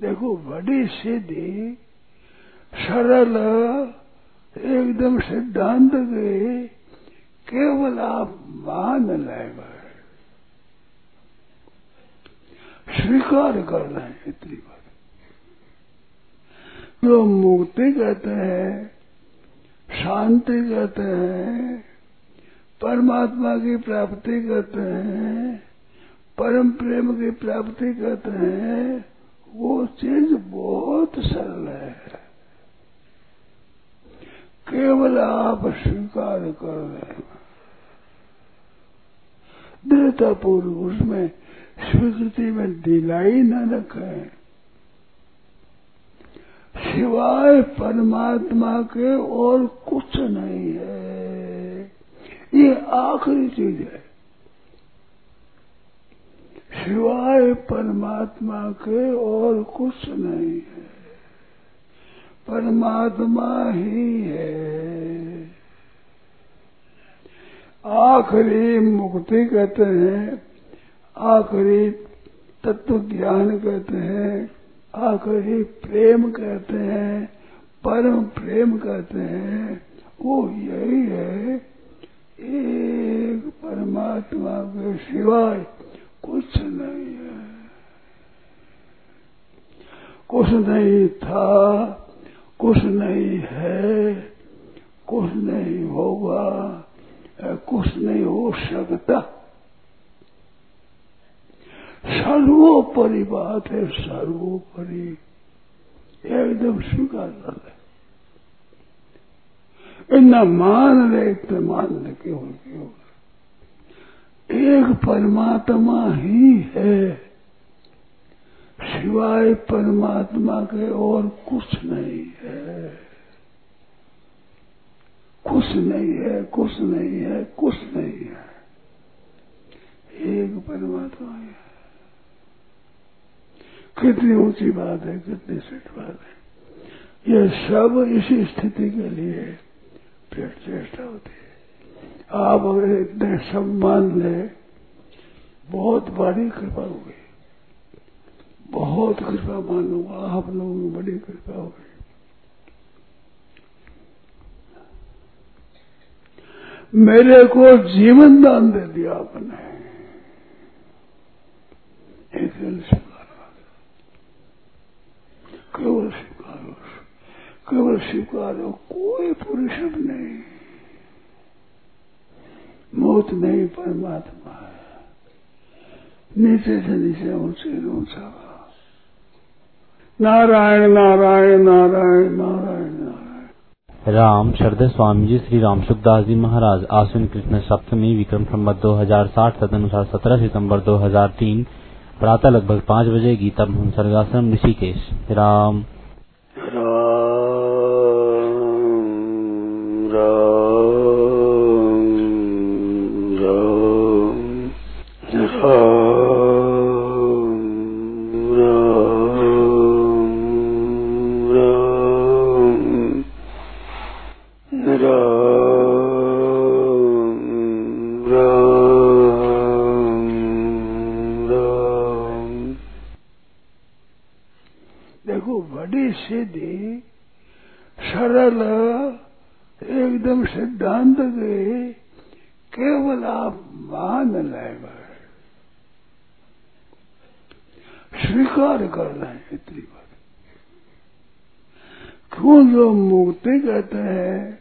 देखो, बड़ी सीधी सरल, एकदम सिद्धांत के केवल आप मान लेगा स्वीकार कर रहे हैं इतनी बात। जो मुक्ति कहते हैं शांति कहते हैं, परमात्मा की प्राप्ति कहते हैं, परम प्रेम की प्राप्ति कहते हैं, वो चीज़ बहुत सरल है। केवल आप स्वीकार कर रहे हैं दृढ़तापूर्व उसमें स्वीकृति में दिलाई न रखें। सिवाय परमात्मा के और कुछ नहीं है। ये आखिरी चीज़ है। सिवाय परमात्मा के और कुछ नहीं है। परमात्मा ही है। आखिरी मुक्ति कहते हैं, आखिरी तत्व ज्ञान कहते हैं आखिरी प्रेम कहते हैं, परम प्रेम कहते हैं, वो यही है। एक परमात्मा के सिवाय कुछ नहीं है। कुछ नहीं था, कुछ नहीं है, कुछ नहीं होगा, कुछ नहीं हो सकता। सर्वोपरि बात है, सर्वोपरि। एकदम स्वीकार कर ले। इतना मान ले, इतना मान ले केवल केवल एक परमात्मा ही है। सिवाय परमात्मा के और कुछ नहीं है। कुछ नहीं है, कुछ नहीं है, कुछ नहीं है। एक परमात्मा है। कितनी ऊँची बात है, कितनी सेठ बात है। ये सब इसी स्थिति के लिए पेट चेष्टा होती है। आप अगर इतने सम्मान ले, बहुत बड़ी कृपा होगी। बहुत कृपा मानूँगा, आप लोगों की बड़ी कृपा होगी। मेरे को जीवन दान दे दिया आपने। एक दिन स्वीकार केवल स्वीकारो केवल स्वीकारो कोई पुरुषम नहीं। मौत नहीं, परमात्मा है। नीचे से नीचे, ऊँचे ऊँचा। नारायण नारायण नारायण नारायण नारायण। राम शरद स्वामी जी श्री राम सुखदास जी महाराज, आश्विन कृष्ण सप्तमी, विक्रम संबत 2060 तदनुसार 17 सितंबर 2003 प्रातः लगभग पाँच बजे गीता भवन सर्गाश्रम ऋषिकेश। राम। स्वीकार कर रहे हैं इतनी बात। क्यों जो मुक्ति कहते हैं,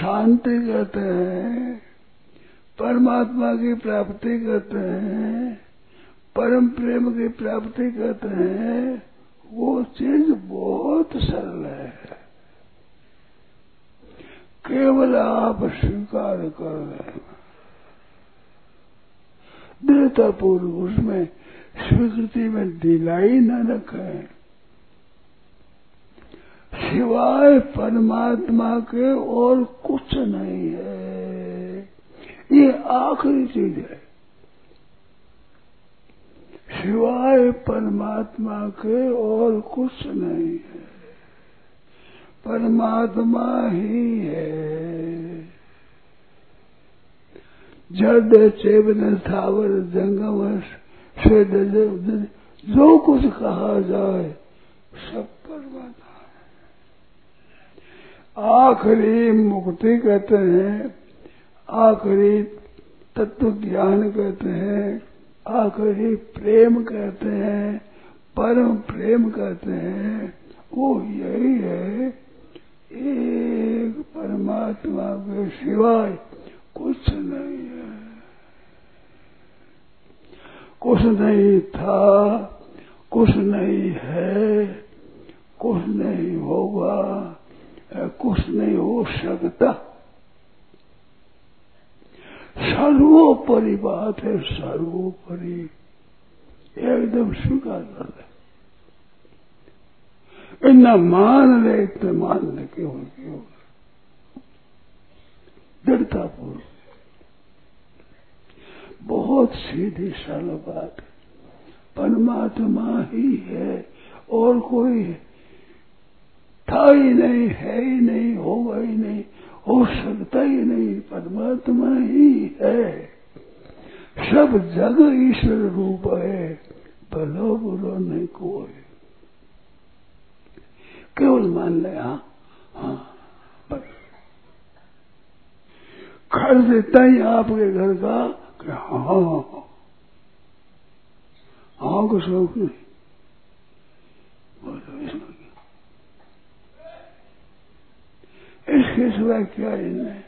शांति कहते हैं, परमात्मा की प्राप्ति कहते हैं, परम प्रेम की प्राप्ति कहते हैं, वो चीज़ बहुत सरल है। केवल आप स्वीकार कर रहे हैं दृढ़तापूर्व उसमें स्वीकृति में दिलाई न रखें सिवाय परमात्मा के और कुछ नहीं है। ये आखिरी चीज़ है। सिवाय परमात्मा के और कुछ नहीं है। परमात्मा ही है। जड़ चेवन थावर, जंगम श्वेत जो कुछ कहा जाए, सब परमात्मा आखिरी मुक्ति कहते हैं, आखिरी तत्व ज्ञान कहते हैं, आखिरी प्रेम कहते हैं, परम प्रेम कहते हैं, वो यही है। एक परमात्मा के सिवाय कुछ नहीं है। कुछ नहीं था, कुछ नहीं है, कुछ नहीं होगा, कुछ नहीं हो सकता। सर्वोपरि बात है, सर्वोपरि। एकदम स्वीकार कर ले। इतना मान ले, इतने मान ले केवल केवल दृढ़ता पूर्व बहुत सीधी सरल बात परमात्मा ही है और कोई था ही नहीं, है ही नहीं, होगा ही नहीं, हो सकता ही नहीं, परमात्मा ही है। सब जग ईश्वर रूप है, भलो बुरो नहीं कोई। केवल मान ले हाँ हाँ खर्च इतना ही आपके घर का कि हाँ हाँ को शौक नहीं इसके सिवाय क्या इनमें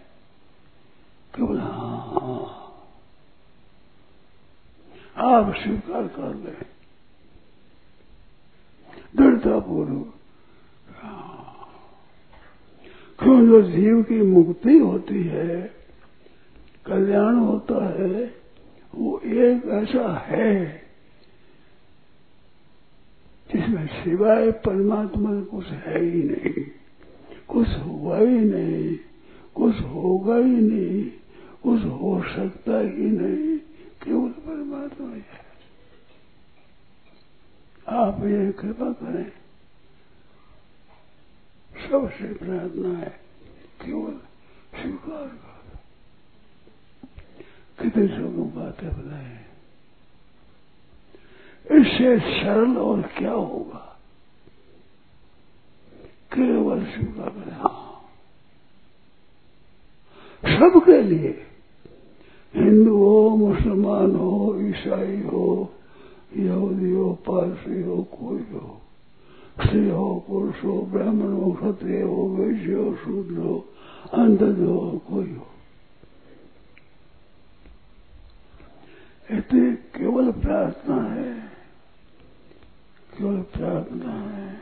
केवल हाँ। आप स्वीकार कर ले। दृढ़ता पूर्वक क्यों जो जीव की मुक्ति होती है कल्याण होता है, वो एक ऐसा है जिसमें सिवाय परमात्मा कुछ है ही नहीं। कुछ हुआ ही नहीं, कुछ होगा ही नहीं, कुछ हो सकता ही नहीं, केवल परमात्मा ही है। आप ये कृपा करें, सबसे प्रार्थना है, केवल स्वीकार कर। कितनी लोगों बातें बताए इससे सरल और क्या होगा? केवल करें हाँ? सबके लिए हिंदू हो, मुसलमान हो, ईसाई हो, यहूदी हो, पारसी हो, कोई हो, स्त्री हो, पुरुष हो, ब्राह्मण हो, क्षत्रिय हो, वैश्य हो, शूद्र हो अंधज हो, कोई हो। इतनी केवल प्रार्थना है। केवल प्रार्थना है।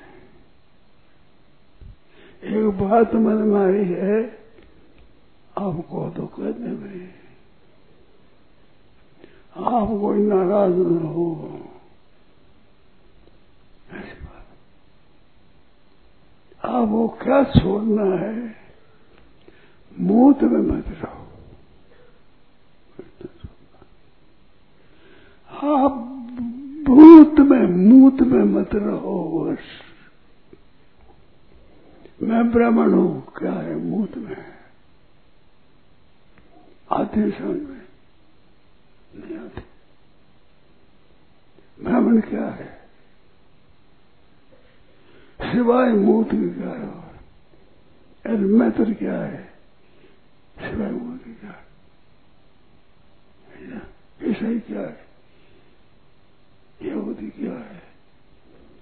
एक बात मन में आई है, आपको तो कहने में आप कोई नाराज़ न हो। बात। आपको क्या छोड़ना है? मूत में मत रहो आप भूत में, मूत में मत रहो बस मैं ब्राह्मण हूँ, क्या है मूत में? आते समझ में। नहीं आते ब्राह्मण क्या है? सिवाय मूत की क्या है और मैत्र क्या है? सिवाय मूत की क्या है ही क्या है? यहूदी क्या है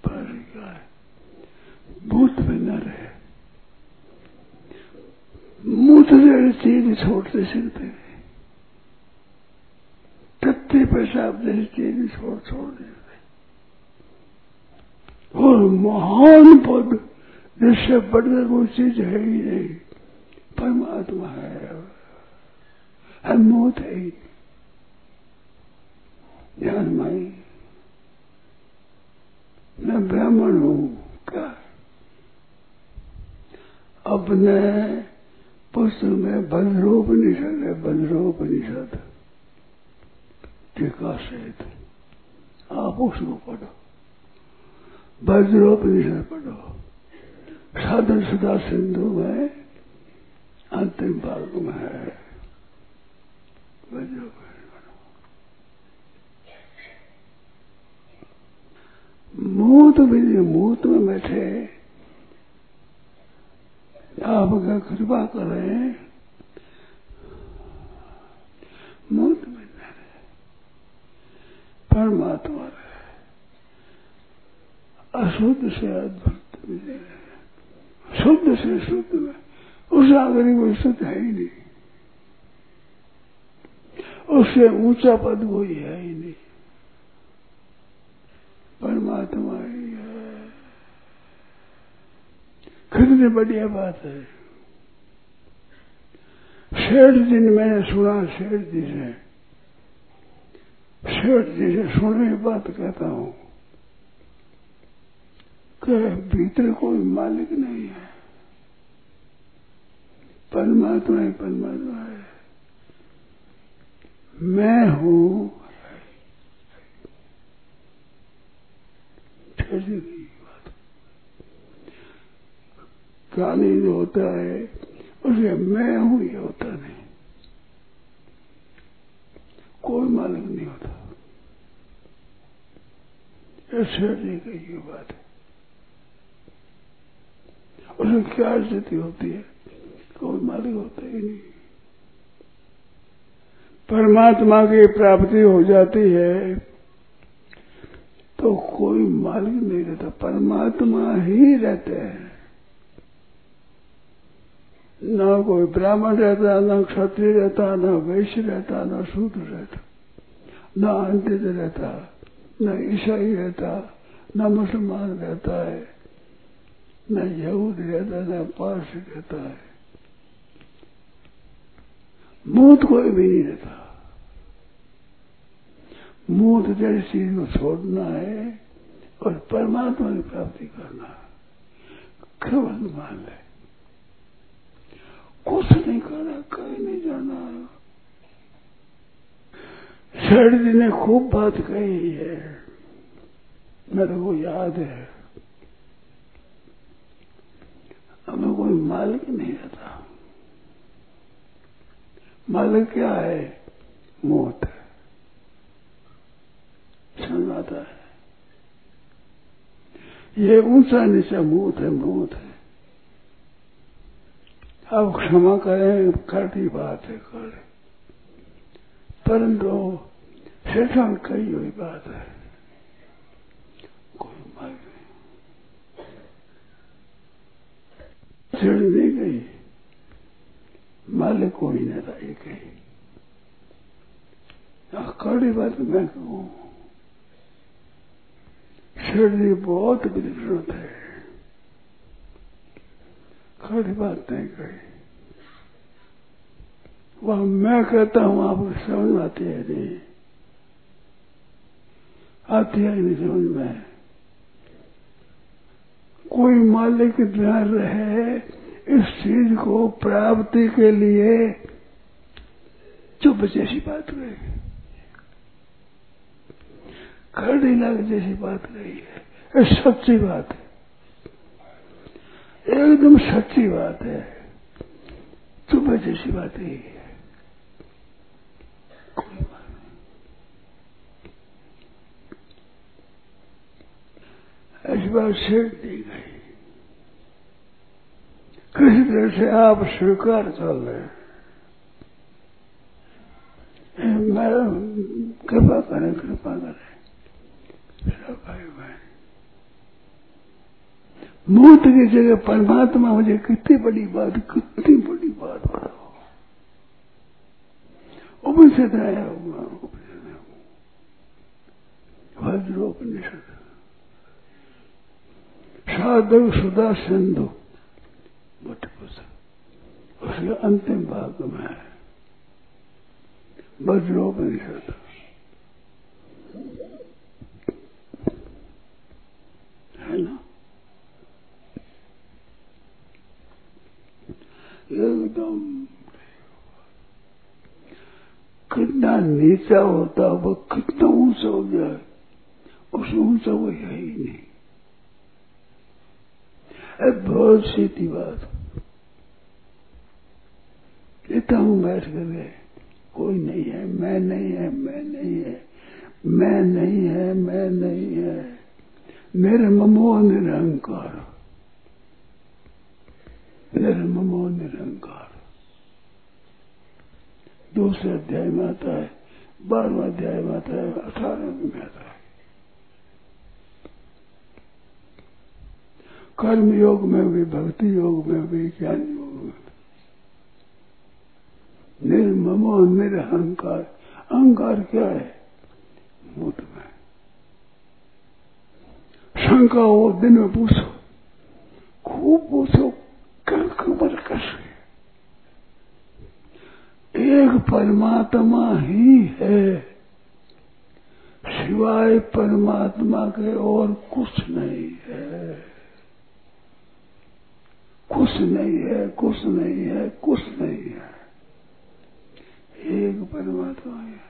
पारसी क्या है भूत में न रहे मूत जैसे चीज़ छोड़ते सीखते कत्ते पेशाब जैसी चीज़ छोड़ छोड़ देते और महान पद जिससे बढ़कर कोई चीज़ है ही नहीं, परमात्मा है। है मौत है। ही ध्यान माई मैं ब्राह्मण हूँ। क्या? अपने पुस्तक में वज्रोपनिषद है वज्रोपनिषद टीका सहित। आप उसको पढ़ो। वज्रोपनिषद पढ़ो। साधन सदा सिंधु में, अंतिम भाग में है। मूत भी मूत में बैठे। आप अगर कृपा करें, मूत में परमात्मा रहे। अशुद्ध से अद्भुत शुद्ध से शुद्ध में, उस आगरी कोई शुद्ध है ही नहीं। उससे ऊँचा पद कोई है ही नहीं। परमात्मा ही है। कितनी बढ़िया बात है। शेठ जी ने मैंने सुना, शेठ जी से। शेठ जी से सुने बात कहता हूँ। कि भीतर कोई मालिक नहीं है। परमात्मा ही परमात्मा है। मैं हूँ ज्ञानी जो होता है, उसे मैं हूँ, ये होता नहीं। कोई मालिक नहीं होता। ऐसे कही बात है। उसमें क्या स्थिति होती है? कोई मालिक होता ही नहीं। परमात्मा की प्राप्ति हो जाती है तो कोई मालिक नहीं रहता, परमात्मा ही रहते हैं। न कोई ब्राह्मण रहता, ना क्षत्रिय रहता, ना वैश्य रहता, ना शूद्र रहता, न अंतित रहता, न ईसाई रहता, न मुसलमान रहता है, न यहूद रहता, न पारसी रहता है। मूत कोई भी नहीं रहता। मूत जैसी चीज़ को छोड़ना है और परमात्मा की प्राप्ति करना है। केवल मान ले कुछ नहीं करना कहीं नहीं जाना। शरद जी ने खूब बात कही है। मेरे को याद है। हमें कोई मालिक नहीं रहता मालिक क्या है? मौत है आता है। ये ऊँचा नीचा मौत है मौत है। अब क्षमा करें कड़ी बात है कड़ी परंतु शैतान कही हुई बात है। कोई मालिक नहीं छिड़ नहीं गई। मालिक कोई नहीं था ये कही कड़ी बात मैं कहूँ। शिरडी बहुत विकृत है। खड़ी बात नहीं कही। वह मैं कहता हूँ आपको समझ में आती है नहीं? आती है नहीं समझ में कोई मालिक न रहे इस चीज़ को प्राप्ति के लिए चुप जैसी बात रही खड़ी लग जैसी बात रही है। ये सच्ची बात है। एकदम सच्ची बात है। चुप जैसी बात ही है। कोई बात नहीं। ऐसी बात शेर दी गई। किसी तरह से आप स्वीकार कर ले कृपा करें कृपा करें। भाई भाई मूत की जगह परमात्मा मुझे कितनी बड़ी बात, कितनी बड़ी बात बताओ। उपनिषद आया हुआ वज्रोपनिषद साधु, सुधा सिंधु उसके अंतिम भाग में है वज्रोपनिषद है ना एकदम कितना नीचा होता वो कितना ऊँचा हो जाए उस ऊँचा वो है ही नहीं। बहुत सीधी बात। इतना हूँ बैठ कर गए, कोई नहीं है, मैं नहीं है, मैं नहीं है, मैं नहीं है, मैं नहीं है। मेरे ममो निरंकार मेरे ममो निरंकार। दूसरे अध्याय में आता है, बारहवा अध्याय में आता है अठारह में आता है। कर्म योग में भी भक्ति योग में भी ज्ञान योग में निर्ममो निरहंकार। अहंकार क्या है? मुठ में। शंका हो, दिन में पूछो। खूब पूछो खबर कैसे एक परमात्मा ही है। सिवाय परमात्मा के और कुछ नहीं है। कुछ नहीं है, कुछ नहीं है, कुछ नहीं है। एक परमात्मा है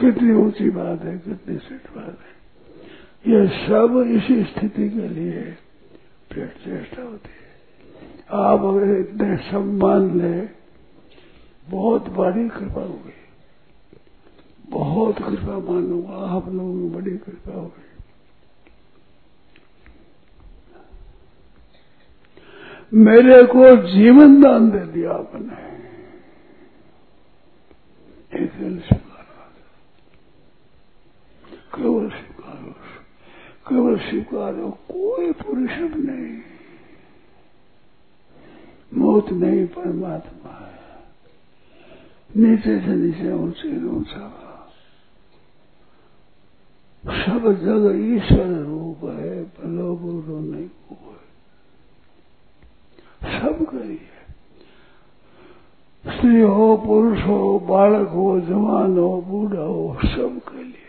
कितनी ऊँची बात है, कितनी सिट बात है। यह सब इसी स्थिति के लिए चेष्टा होती है। आप अगर इतने सम्मान ले, बहुत बड़ी कृपा होगी बहुत कृपा मानूँगा, आप लोगों की बड़ी कृपा होगी मेरे को जीवन दान दे दिया आपने। केवल केवल स्वीकार हो कोई पुरुषम नहीं। मौत नहीं, परमात्मा है। नीचे से नीचे ऊँचे ऊँचा सब जगह ईश्वर रूप है भलो बुरो नहीं कोई सब करिए स्त्री हो पुरुष हो बालक हो जवान हो बूढ़ा हो सब के लिए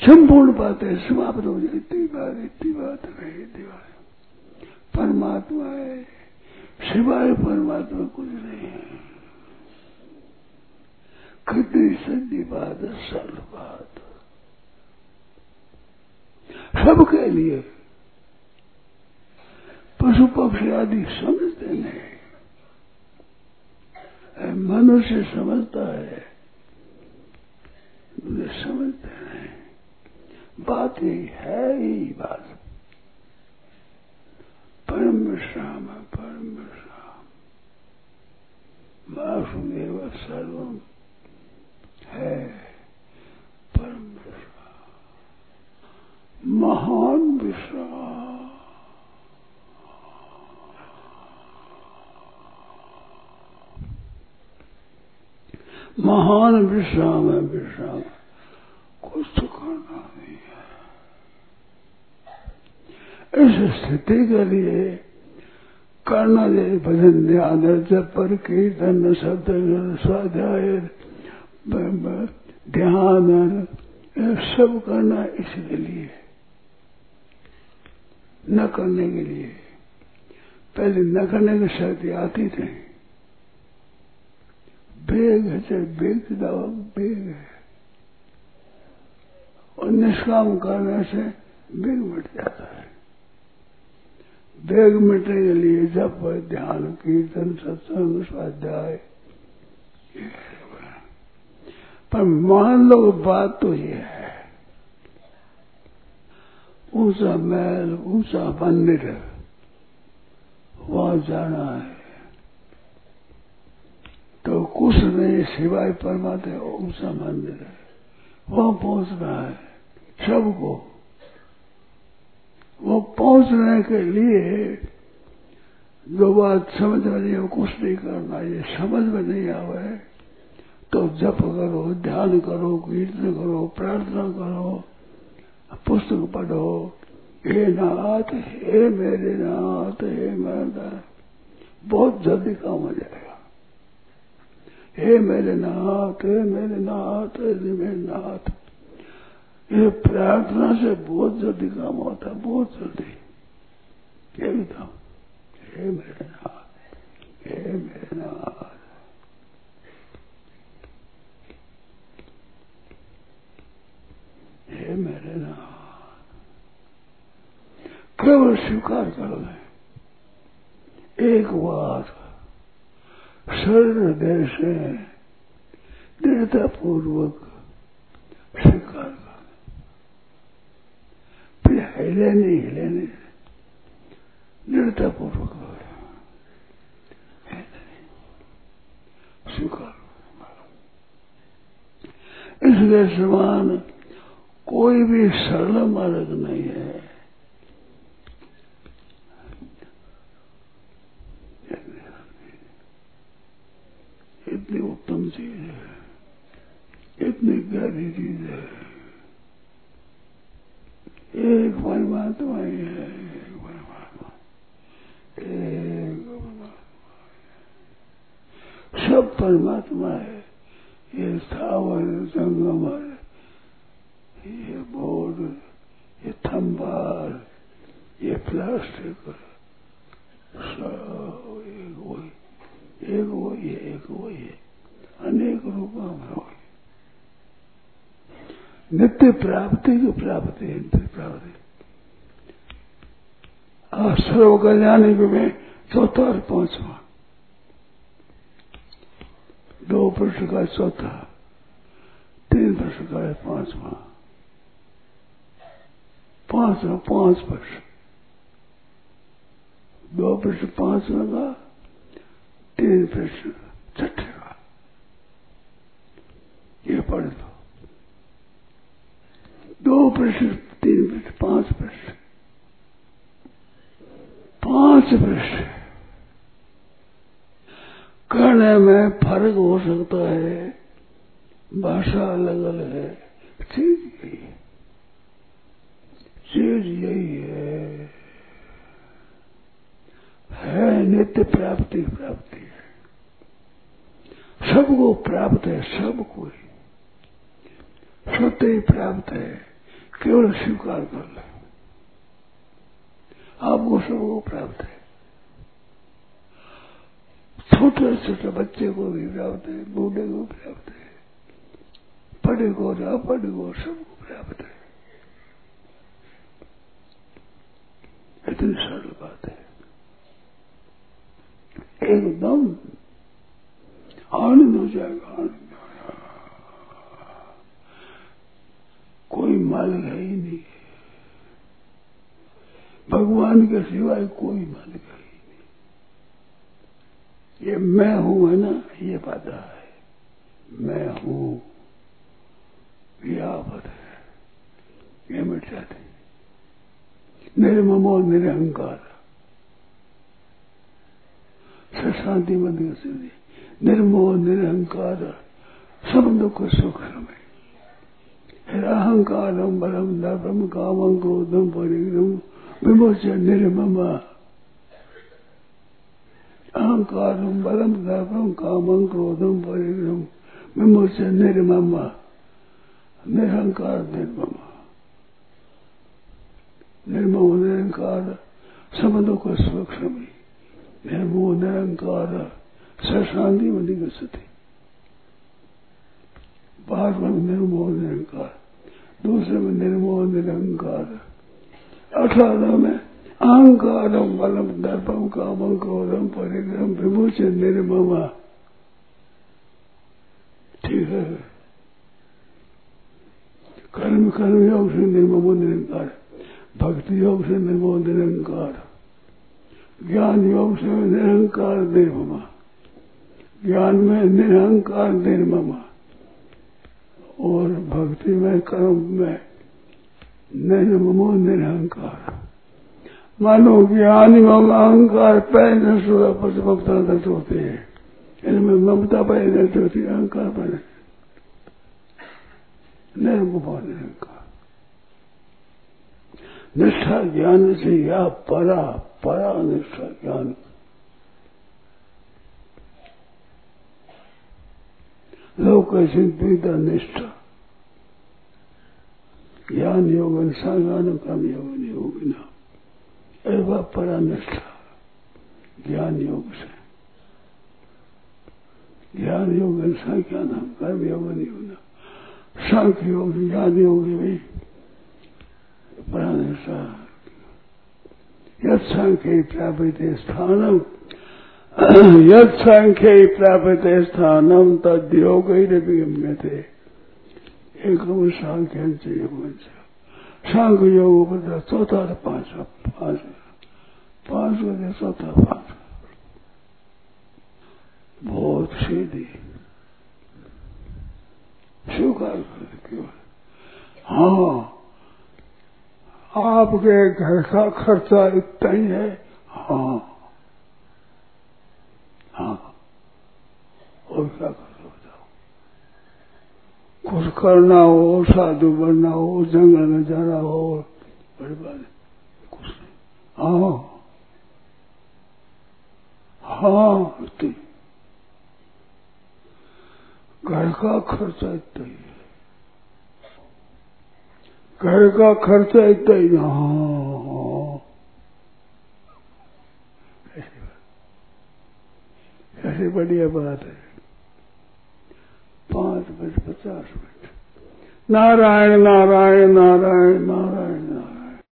संपूर्ण बातें समाप्त हो जाए। इतनी बात इतनी बात रही बात। परमात्मा है। सिवाय परमात्मा कुछ नहीं है। कितनी सदी बात सरल बात। सबके लिए। पशु पक्षी आदि समझते नहीं। मनुष्य समझता है समझते नहीं। बात ही है ही बात। परम विश्राम है परम विश्राम वासुदेव सर्वम है, परम विश्राम महान विश्राम। महान विश्राम है विश्राम। करना नहीं है इस स्थिति के लिए करना चाहिए भजन ध्यान पर कीर्तन शब्द स्वाध्याय, ध्यान सब करना इसके लिए, न करने के लिए। पहले न करने की शक्ति आती थी। बेग है चाहे बेग दवा बेग है। और निष्काम करने से बेग मिट जाता है। बेग मिटने के लिए जब ध्यान कीर्तन, सत्संग, स्वाध्याय पर मान लो बात तो ये है, ऊँचा महल, ऊँचा मंदिर, वहाँ जाना है। तो कुछ नहीं, सिवाय परमात्मा ऊँचा मंदिर है, वहाँ पहुँचना है। सबको। वो पहुँचने के लिए जो बात समझ में नहीं हो कुछ नहीं करना, ये समझ में नहीं आवे तो जप करो, ध्यान करो, कीर्तन करो, प्रार्थना करो, पुस्तक पढ़ो। हे नाथ हे मेरे नाथ हे मेरे बहुत जल्दी काम हो जाएगा। हे मेरे नाथ हे मेरे नाथ हे मेरे नाथ। ये प्रार्थना से बहुत जल्दी काम होता है, बहुत जल्दी। क्या बताओ हे मेरे नाथ हे मेरे नाथ हे मेरे नाथ। केवल स्वीकार कर ले। एक बार शरण देश दृढ़ता पूर्वक हिले नहीं हिले दृढ़ता पूर्वक स्वीकार। इसलिए समान कोई भी सरल मार्ग नहीं है। इतनी उत्तम चीज़ है। इतनी गहरी चीज़ है। एक परमात्मा ही है एक परमात्मा एक परमात्मा सब परमात्मा है ये स्थावर संगम है ये बोर्ड ये थम्बार ये प्लास्टिक सब एक वही एक वही है एक वही है अनेक रूपों में नित्य प्राप्ति की प्राप्ति है, नित्य प्राप्ति। और सर्व कल्याणी में चौथा और पांचवा। दो प्रश्न का चौथा, तीन प्रश्न का है पांचवा। पांचवा, पाँच प्रश्न। दो प्रश्न पांचवा का, तीन प्रश्न छठे का ये पढ़ दो दो प्रश्न, तीन प्रश्न, पाँच प्रश्न। पाँच प्रश्न। कहने में फ़र्क हो सकता है, भाषा अलग अलग है। चीज़ यही है। चीज़ यही है। है नित्य प्राप्ति प्राप्ति है। सबको प्राप्त है, सब कोई। सत्य प्राप्त है। केवल स्वीकार कर ले। आपको सबको प्राप्त है। छोटे छोटे बच्चे को भी प्राप्त है, बूढ़े को प्राप्त है पढ़े को और अपढ़े को सबको प्राप्त है। इतनी सरल बात है। एकदम आनंद हो जाएगा, आनंद। कोई मालिक है ही नहीं। भगवान के सिवाय कोई मालिक है ही नहीं। ये मैं हूँ है ना, ये पता है। मैं हूँ यह पद है। ये मिट जाते निर्ममो निरहंकार शांति मंदिर से निर्मोह, निरहंकार। सब दुख, सुख में अहंकारम बलम दर्पम कामं क्रोधम परिग्रम विमोचन निर्मम अहंकारम बलम दर्पम कामं क्रोधम परिग्रम विमोचन निर्मम निरहंकार निर्मम निर्मो निरंकार समदो को सूक्ष्म निर्मो निरंकार सशांति मधि गति बाद में निर्मोह निरंकार दूसरे में निर्मोह, निरंकार। अठारह में अहंकारम बलम दर्पम कामम क्रोधम परिग्रम विभूषण निर्ममा। ठीक है। कर्म कर्म योग से निर्ममो, निरंकार। भक्ति योग से निर्मोह निरंकार। ज्ञान योग से निरंकार, निर्ममा। ज्ञान में निरंकार, निर्ममा। और भक्ति में कर्म में निर्ममो निरहंकार। मानो ज्ञान एवं अहंकार सुरा प्रतिभक्ता नष्ट होते हैं। इनमें ममता पैदा नष्ट होती है अहंकार पैदा निर्ममो निरंकार निष्ठा ज्ञान से या परा परा निष्ठा ज्ञान। लोक सिद्धिता निष्ठा। ज्ञान योग सागान काम योग योगिना एवं परा निष्ठा ज्ञान योग से। ज्ञान योग संख्या नाम कर्म योग नियोगना सांख्य योग ज्ञान योग भी परा निष्ठा यद संख्य प्राप्त स्थानम यद संख्य प्राप्त स्थानम तद योग विगम्य थे एकम सांख्यन से योग सांख्य योग बता चौथा पाँच पाँच पाँच बजे चौथा पाँच बहुत सीधी स्वीकार कर केवल हाँ आपके घर का खर्चा इतना ही है। हाँ हाँ। और क्या कुछ करना हो, साधु बनना हो, जंगल में जाना हो, बड़ी बात कुछ नहीं। हाँ। हाँ इतनी घर का खर्चा इतना ही घर का खर्चा इतना ही हाँ। हाँ ऐसी बढ़िया बात है। पांच बज पचास मिनट नारायण नारायण नारायण नारायण नारायण